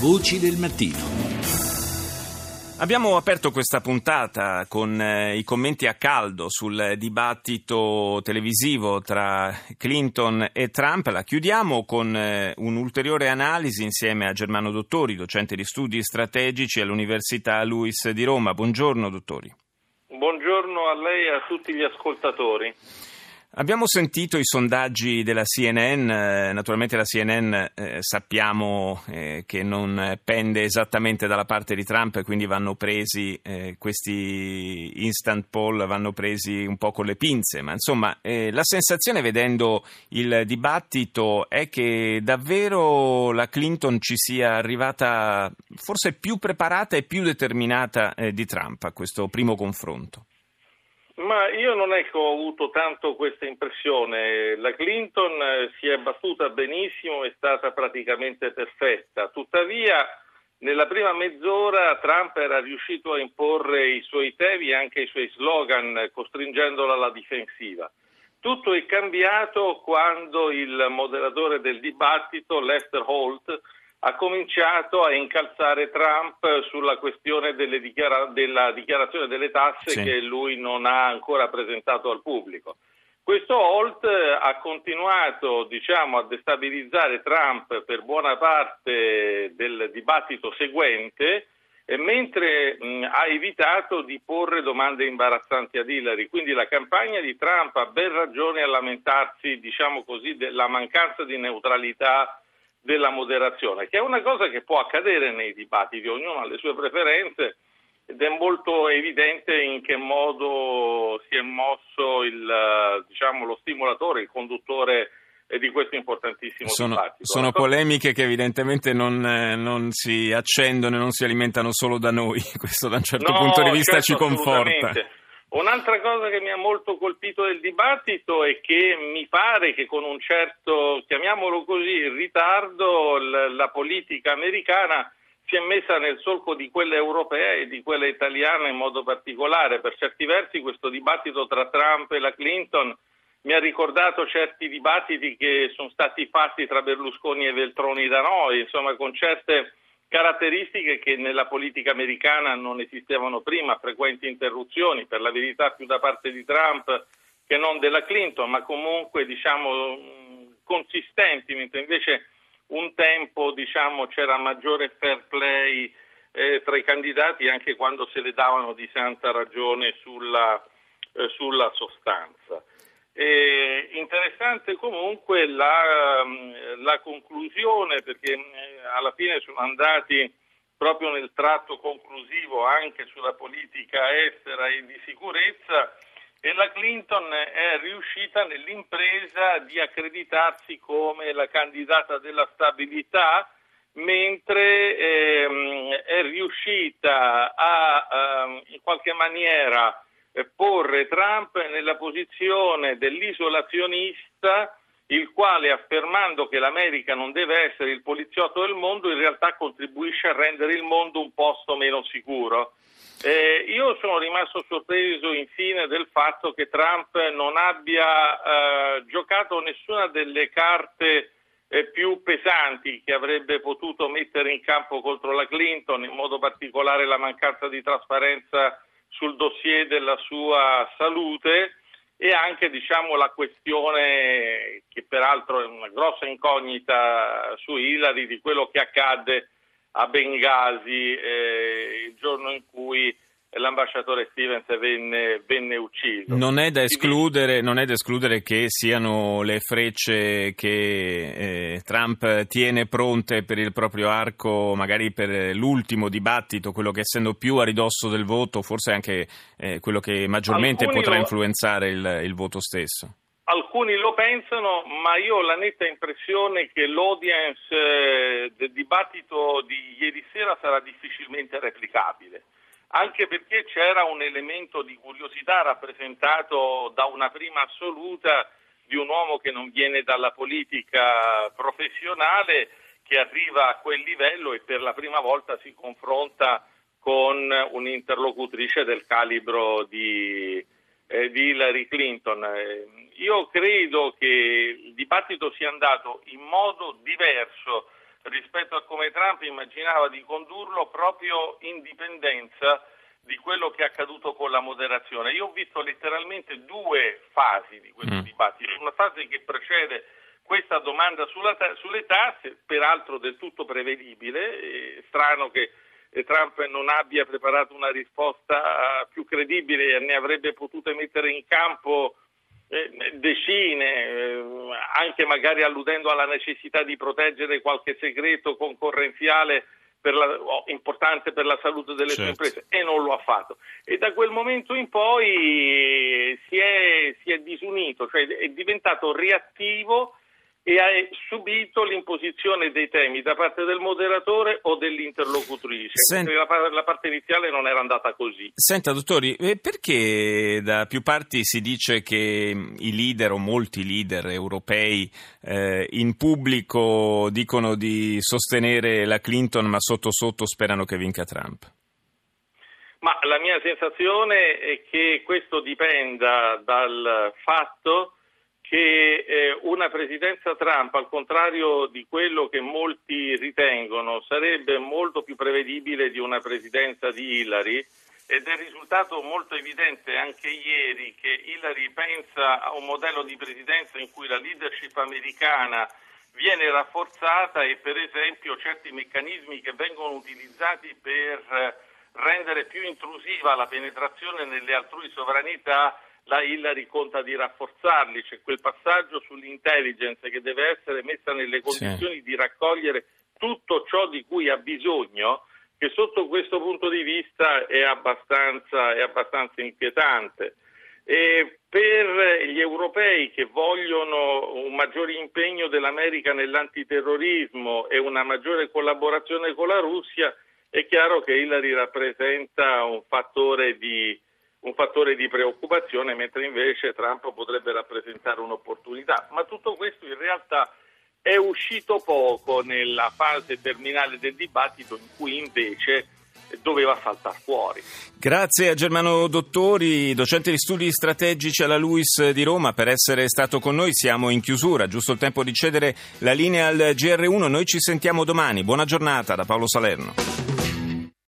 Voci del mattino. Abbiamo aperto questa puntata con eh, i commenti a caldo sul dibattito televisivo tra Clinton e Trump. La chiudiamo con eh, un'ulteriore analisi insieme a Germano Dottori, docente di studi strategici all'Università Luis di Roma. Buongiorno, dottori. Buongiorno a lei e a tutti gli ascoltatori. Abbiamo sentito i sondaggi della CNN, eh, naturalmente la CNN eh, sappiamo eh, che non pende esattamente dalla parte di Trump, quindi vanno presi eh, questi instant poll, vanno presi un po' con le pinze, ma insomma eh, la sensazione vedendo il dibattito è che davvero la Clinton ci sia arrivata forse più preparata e più determinata eh, di Trump a questo primo confronto. Ma io non è che ho avuto tanto questa impressione. La Clinton eh, si è battuta benissimo, è stata praticamente perfetta. Tuttavia, nella prima mezz'ora Trump era riuscito a imporre i suoi temi e anche i suoi slogan, costringendola alla difensiva. Tutto è cambiato quando il moderatore del dibattito, Lester Holt, ha cominciato a incalzare Trump sulla questione dichiara- della dichiarazione delle tasse sì. che lui non ha ancora presentato al pubblico. Questo Holt ha continuato diciamo, a destabilizzare Trump per buona parte del dibattito seguente, mentre mh, ha evitato di porre domande imbarazzanti ad Hillary. Quindi la campagna di Trump ha ben ragione a lamentarsi diciamo così, della mancanza di neutralità della moderazione, che è una cosa che può accadere nei dibattiti, ognuno ha le sue preferenze ed è molto evidente in che modo si è mosso il, diciamo, lo stimolatore, il conduttore di questo importantissimo sono, dibattito. Sono polemiche che evidentemente non, non, si accendono e non si alimentano solo da noi, questo da un certo no, punto di vista certo, ci conforta. Un'altra cosa che mi ha molto colpito del dibattito è che mi pare che con un certo, chiamiamolo così, ritardo la politica americana si è messa nel solco di quella europea e di quella italiana in modo particolare. Per certi versi questo dibattito tra Trump e la Clinton mi ha ricordato certi dibattiti che sono stati fatti tra Berlusconi e Veltroni da noi, insomma con certe caratteristiche che nella politica americana non esistevano prima, frequenti interruzioni, per la verità più da parte di Trump che non della Clinton, ma comunque diciamo consistenti, mentre invece un tempo diciamo, c'era maggiore fair play eh, tra i candidati anche quando se le davano di santa ragione sulla, eh, sulla sostanza. Eh, interessante comunque la, mm, la, conclusione perché eh, alla fine sono andati proprio nel tratto conclusivo anche sulla politica estera e di sicurezza e la Clinton è riuscita nell'impresa di accreditarsi come la candidata della stabilità mentre ehm, è riuscita a ehm, in qualche maniera porre Trump nella posizione dell'isolazionista il quale affermando che l'America non deve essere il poliziotto del mondo in realtà contribuisce a rendere il mondo un posto meno sicuro. Eh, io sono rimasto sorpreso infine del fatto che Trump non abbia eh, giocato nessuna delle carte eh, più pesanti che avrebbe potuto mettere in campo contro la Clinton, in modo particolare la mancanza di trasparenza sul dossier della sua salute e anche diciamo, la questione che peraltro è una grossa incognita su Hillary di quello che accadde a Bengasi eh, il giorno in cui l'ambasciatore Stevens venne, venne ucciso. Non è, escludere, non è, da escludere, che siano le frecce che eh, Trump tiene pronte per il proprio arco, magari per l'ultimo dibattito, quello che essendo più a ridosso del voto, forse anche eh, quello che maggiormente Alcuni potrà lo... influenzare il, il voto stesso. Alcuni lo pensano, ma io ho la netta impressione che l'audience eh, del dibattito di ieri sera sarà difficilmente replicabile anche perché c'era un elemento di curiosità rappresentato da una prima assoluta di un uomo che non viene dalla politica professionale, che arriva a quel livello e per la prima volta si confronta con un'interlocutrice del calibro di, eh, di Hillary Clinton. Eh, io credo che il dibattito sia andato in modo diverso rispetto a come Trump immaginava di condurlo proprio in dipendenza di quello che è accaduto con la moderazione. Io ho visto letteralmente due fasi di questo mm. dibattito, una fase che precede questa domanda sulla, sulle tasse, peraltro del tutto prevedibile, strano che eh, Trump non abbia preparato una risposta più credibile e ne avrebbe potuto mettere in campo eh, decine, eh, anche magari alludendo alla necessità di proteggere qualche segreto concorrenziale per la, importante per la salute delle certo. sue imprese e non lo ha fatto. E da quel momento in poi si è, si è disunito, cioè è diventato reattivo e ha subito l'imposizione dei temi da parte del moderatore o dell'interlocutrice. Sent... La, la, parte iniziale non era andata così. Senta, dottori, eh, perché da più parti si dice che i leader o molti leader europei eh, in pubblico dicono di sostenere la Clinton ma sotto sotto sperano che vinca Trump? Ma la mia sensazione è che questo dipenda dal fatto che eh, una presidenza Trump, al contrario di quello che molti ritengono, sarebbe molto più prevedibile di una presidenza di Hillary. Ed è risultato molto evidente anche ieri che Hillary pensa a un modello di presidenza in cui la leadership americana viene rafforzata e per esempio certi meccanismi che vengono utilizzati per eh, rendere più intrusiva la penetrazione nelle altrui sovranità la Hillary conta di rafforzarli, c'è quel passaggio sull'intelligence che deve essere messa nelle condizioni sì. di raccogliere tutto ciò di cui ha bisogno, che sotto questo punto di vista è abbastanza, è abbastanza inquietante. E per gli europei che vogliono un maggiore impegno dell'America nell'antiterrorismo e una maggiore collaborazione con la Russia, è chiaro che Hillary rappresenta un fattore di, un fattore di preoccupazione, mentre invece Trump potrebbe rappresentare un'opportunità. Ma tutto questo in realtà è uscito poco nella fase terminale del dibattito in cui invece doveva saltare fuori. Grazie a Germano Dottori, docente di studi strategici alla LUIS di Roma, per essere stato con noi. Siamo in chiusura, giusto il tempo di cedere la linea al GR1. Noi ci sentiamo domani. Buona giornata da Paolo Salerno.